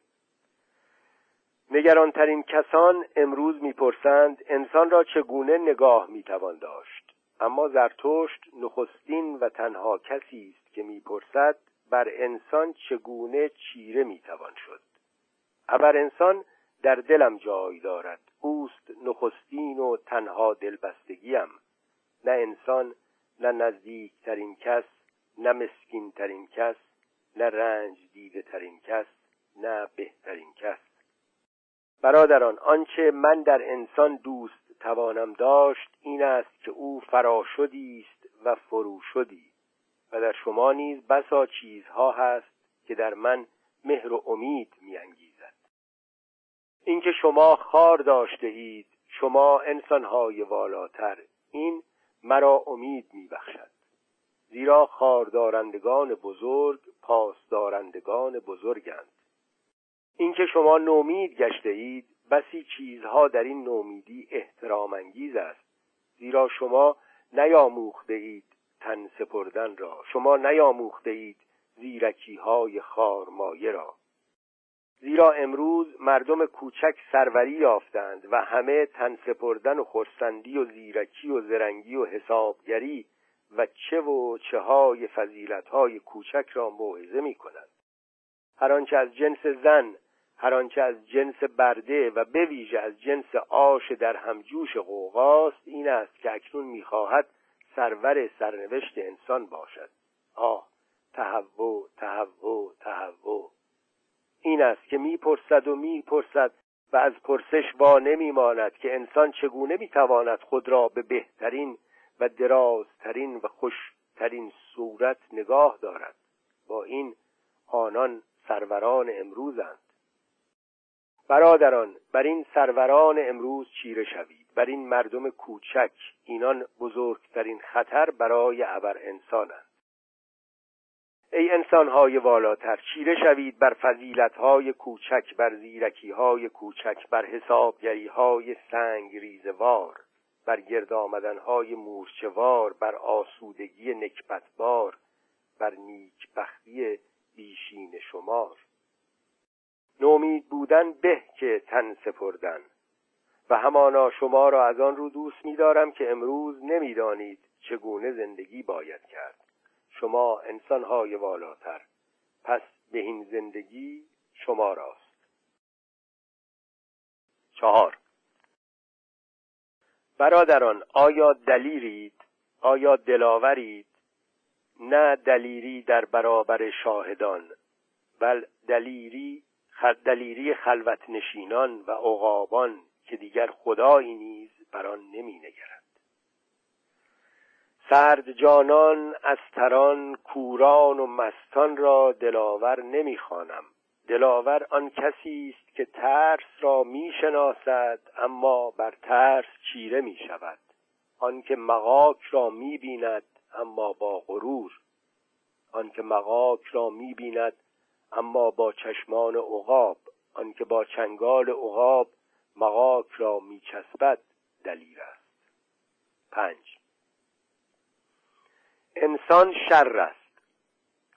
نگرانترین کسان امروز می‌پرسند انسان را چگونه نگاه می‌توان داشت؟ اما زرتشت نخستین و تنها کسی است که می‌پرسد بر انسان چگونه چیره می‌توان شد؟ ابر انسان در دلم جای دارد. اوست نخستین و تنها دلبستگیم. نه انسان نه نزدیکترین کس نه مسکینترین کس نه رنج دیده ترین کس نه بهترین کس. برادران آنچه من در انسان دوست توانم داشت این است که او فراشدی است و فروشدی و در شما نیز بسا چیزها هست که در من مهر و امید میانگیزد. اینکه شما خار داشته اید شما انسانهای والاتر این مرا امید میبخشد. زیرا خاردارندگان بزرگ پاسدارندگان بزرگند. اینکه شما نومید گشته اید بسی چیزها در این نومیدی احترام انگیز است. زیرا شما نیاموخته اید تن سپردن را. شما نیاموخته اید زیرکی های خارمایه را. زیرا امروز مردم کوچک سروری یافتند و همه تن سپردن و خرسندی و زیرکی و زرنگی و حسابگری و چه و چه های فضیلت های کوچک را موعظه می کنند هر آنچه از جنس زن هر آنچه از جنس برده و به ویژه از جنس آش در همجوش قوقاست این است که اکنون می‌خواهد سرور سرنوشت انسان باشد. آه! تهوع تهوع تهوع! این است که می‌پرسد و می‌پرسد و از پرسش وا نمیماند که انسان چگونه می‌تواند خود را به بهترین و درازترین و خوشترین صورت نگاه دارد. با این آنان سروران امروزند. برادران بر این سروران امروز چیره شوید. بر این مردم کوچک اینان بزرگترین خطر برای ابر انسانند. ای انسانهای والاتر چیره شوید بر فضیلتهای کوچک بر زیرکیهای کوچک بر حسابگریهای سنگ ریزوار بر گرد آمدنهای مورچوار بر آسودگی نکبتبار بر نیکبختی بیشین شمار. نومید بودن به که تن سپردن. و همانا شما را از آن رو دوست می‌دارم که امروز نمی‌دانید چگونه زندگی باید کرد. شما انسانهای والاتر. پس به این زندگی شما راست. چهار. برادران آیا دلیرید آیا دلاورید نه دلیری در برابر شاهدان بل دلیری دلیری خلوت نشینان و عقابان که دیگر خدایی نیز بر آن نمی سرد جانان از تران کوران و مستان را دلاور نمی‌خوانم. دلاور آن کسی است که ترس را می‌شناسد اما بر ترس چیره می شود آنکه مغاک را می‌بیند اما با غرور. آنکه مغاک را می‌بیند اما با چشمان عقاب. آنکه با چنگال عقاب مغاک را میچسبد دلیر است. پنج. انسان شر است.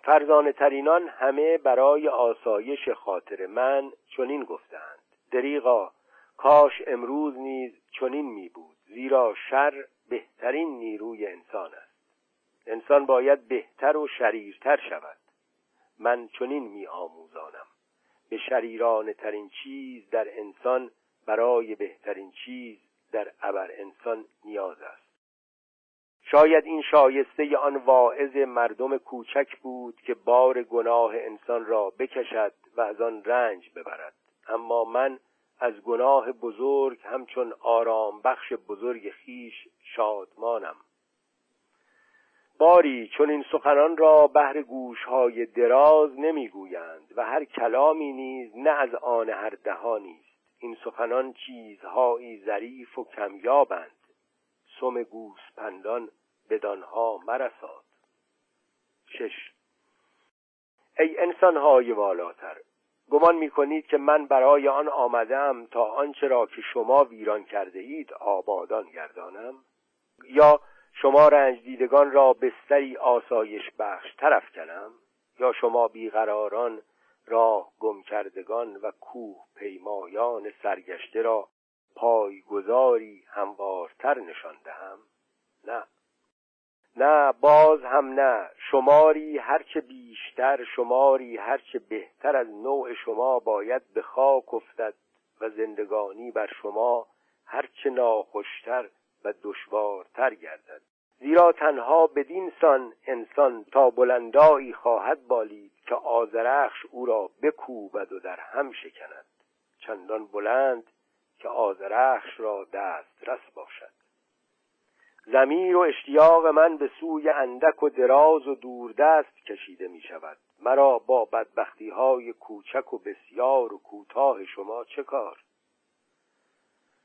فرزانه ترینان همه برای آسایش خاطر من چنین گفتند. دریغا کاش امروز نیز چنین می بود زیرا شر بهترین نیروی انسان است. انسان باید بهتر و شریرتر شود. من چنین می آموزانم به شریرانه ترین چیز در انسان برای بهترین چیز در ابر انسان نیاز است. شاید این شایسته آن واعظ مردم کوچک بود که بار گناه انسان را بکشد و از آن رنج ببرد. اما من از گناه بزرگ همچون آرام بخش بزرگ خیش شادمانم. باری چون این سخنان را بهر گوشهای دراز نمی‌گویند و هر کلامی نیز نه از آن هر دهانی است. این سخنان چیزهایی ظریف و کمیابند. سم گوسپندان بدانها مرساد. شش. ای انسانهای والاتر گمان می‌کنید که من برای آن آمدم تا آنچه را که شما ویران کرده اید آبادان گردانم؟ یا شما رنج دیدگان را بستری آسایش بخش طرف کنم؟ یا شما بیقراران راه گم کردگان و کوه پیمایان سرگشته را پایگذاری هموارتر نشان دهم؟ نه. نه باز هم نه شماری هرچه بیشتر شماری هرچه بهتر از نوع شما باید به خاک افتد و زندگانی بر شما هرچه ناخوشتر و دشوارتر گردد. زیرا تنها بدین سان انسان تا بلندایی خواهد بالید که آزرخش او را بکوبد و در هم شکند. چندان بلند که آزرخش را دسترس باشد. زمیر و اشتیاق من به سوی اندک و دراز و دوردست کشیده می شود مرا با بدبختی های کوچک و بسیار و کوتاه شما چه کار؟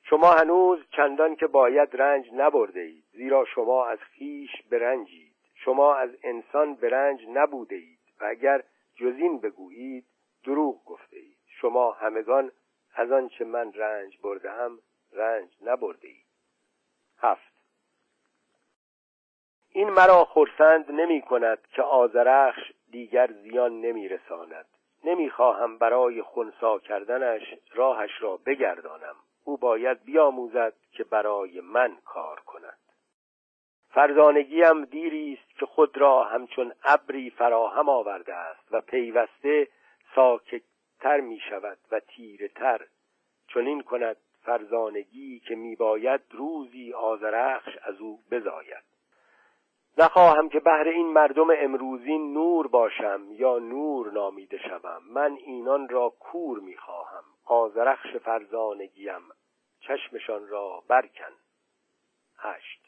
شما هنوز چندان که باید رنج نبرده اید زیرا شما از خیش برنجید. شما از انسان برنج نبوده اید و اگر جزین بگویید دروغ گفته اید. شما همگان از آنچه من رنج بردهم رنج نبرده اید. هفت. این مرا خرسند نمی کند که آزرخش دیگر زیان نمی رساند. نمی خواهم برای خونسا کردنش راهش را بگردانم. او باید بیاموزد که برای من کار کند. فرزانگیم دیری است که خود را همچون ابری فراهم آورده است و پیوسته ساکتتر می شود و تیره تر چنین کند فرزانگی که میباید روزی آزرخش از او بزاید. نخواهم که بهر این مردم امروزین نور باشم یا نور نامیده شوم. من اینان را کور می‌خواهم. آزرخش فرزانگیم چشمشان را برکن. هشت.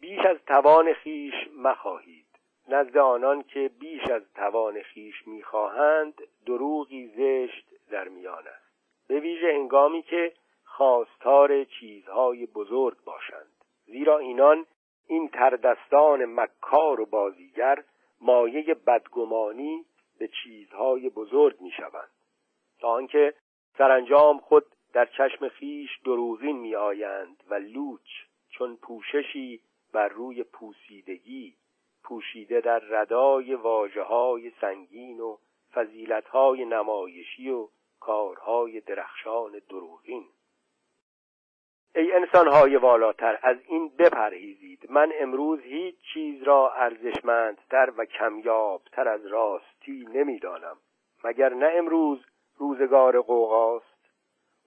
بیش از توان خیش مخواهید. نزد آنان که بیش از توان خیش می‌خواهند دروغی زشت در میان است. به ویژه هنگامی که خواستار چیزهای بزرگ باشند. زیرا اینان این تردستان مکار و بازیگر مایه بدگمانی به چیزهای بزرگ می شوند تا آنکه سرانجام خود در چشم خیش دروغین می آیند و لوچ چون پوششی بر روی پوسیدگی پوشیده در ردای واجه های سنگین و فضیلت های نمایشی و کارهای درخشان دروغین. ای انسانهای والاتر از این بپرهیزید. من امروز هیچ چیز را ارزشمندتر و کمیابتر از راستی نمی‌دانم. مگر نه امروز روزگار قوقاست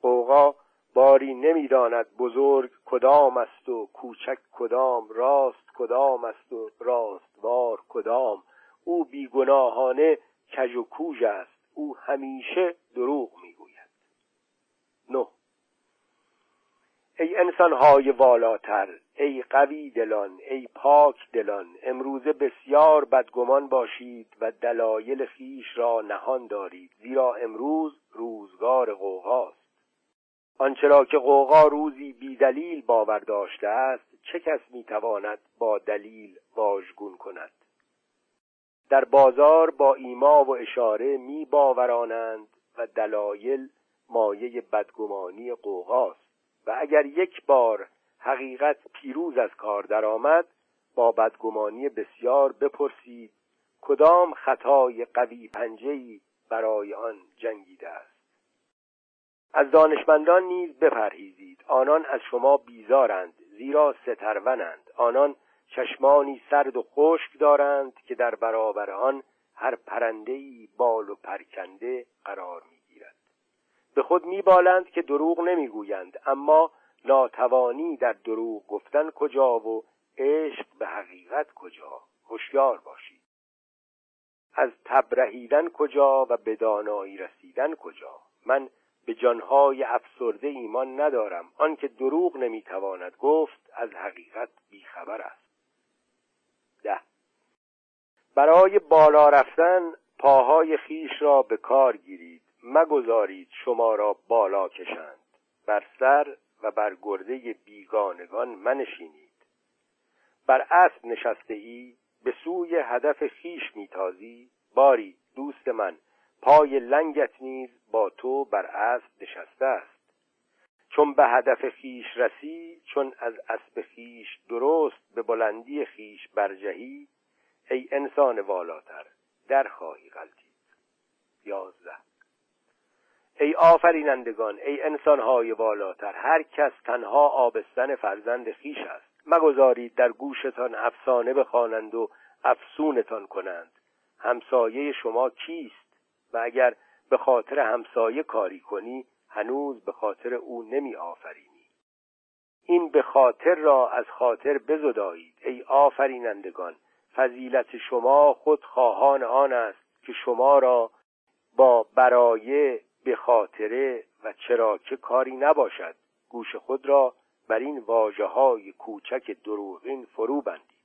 قوقا باری نمی‌داند بزرگ کدام است و کوچک کدام راست کدام است و راستوار کدام. او بیگناهانه کج و کوژ است. او همیشه دروغ می‌گوید. نه. ای انسانهای والاتر ای قوی دلان ای پاک دلان امروزه بسیار بدگمان باشید و دلایل خیش را نهان دارید زیرا امروز روزگار قوقاست آنچه را که قوقا روزی بی دلیل باور داشته است چه کس می‌تواند با دلیل واژگون کند؟ در بازار با ایما و اشاره می باورانند و دلایل مایه بدگمانی قوقاست و اگر یک بار حقیقت پیروز از کار درآمد با بدگمانی بسیار بپرسید کدام خطای قوی پنجهی برای آن جنگیده است؟ از دانشمندان نیز بپرهیزید آنان از شما بیزارند زیرا سترونند آنان چشمانی سرد و خشک دارند که در برابر آن هر پرندهی بال و پرکنده قرار می‌گیرد. به خود میبالند که دروغ نمی‌گویند اما ناتوانی در دروغ گفتن کجا و عشق به حقیقت کجا؟ هوشیار باشید. از تبرهیدن کجا و به دانایی رسیدن کجا؟ من به جانهای افسرده ایمان ندارم. آنکه دروغ نمی‌تواند گفت از حقیقت بیخبر است. ده. برای بالا رفتن پاهای خیش را به کار گیرید. مگذارید شما را بالا کشند. بر سر و بر گرده بیگانگان منشینید. بر اسب نشسته ای به سوی هدف خیش میتازی. باری دوست من پای لنگت نیز با تو بر اسب نشسته است. چون به هدف خیش رسی چون از اسب خیش درست به بلندی خیش برجهی ای انسان والاتر در خواهی غلطید. یازده ای آفرینندگان ای انسانهای والاتر هر کس تنها آبستن فرزند خیش است. مگذارید در گوشتان افسانه بخوانند و افسونتان کنند. همسایه شما کیست؟ و اگر به خاطر همسایه کاری کنی هنوز به خاطر او نمی آفرینی این به خاطر را از خاطر بزدایید ای آفرینندگان. فضیلت شما خود خواهان آن است که شما را با برایه به خاطره و چرا که کاری نباشد گوش خود را بر این واجه های کوچک دروغین فرو بندید.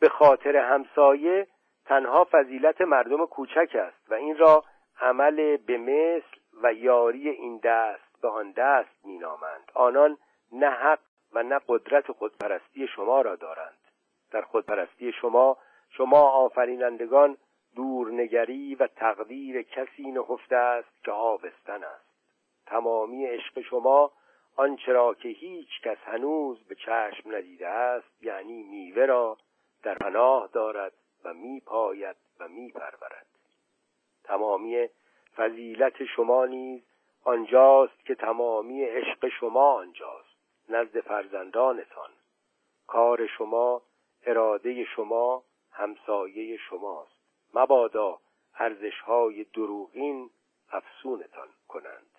به خاطر همسایه تنها فضیلت مردم کوچک است و این را عمل به مثل و یاری این دست به آن دست مینامند. آنان نه حق و نه قدرت خودپرستی شما را دارند. در خودپرستی شما شما آفرینندگان دورنگری و تقدیر کسی نهفته است که آبستن است. تمامی عشق شما آنچه را که هیچ کس هنوز به چشم ندیده است یعنی میوه را در پناه دارد و میپاید و میپرورد. تمامی فضیلت شما نیز آنجاست که تمامی عشق شما آنجاست نزد فرزندانتان. کار شما اراده شما همسایه شماست. مبادا ارزشهای دروغین افسونتان کنند.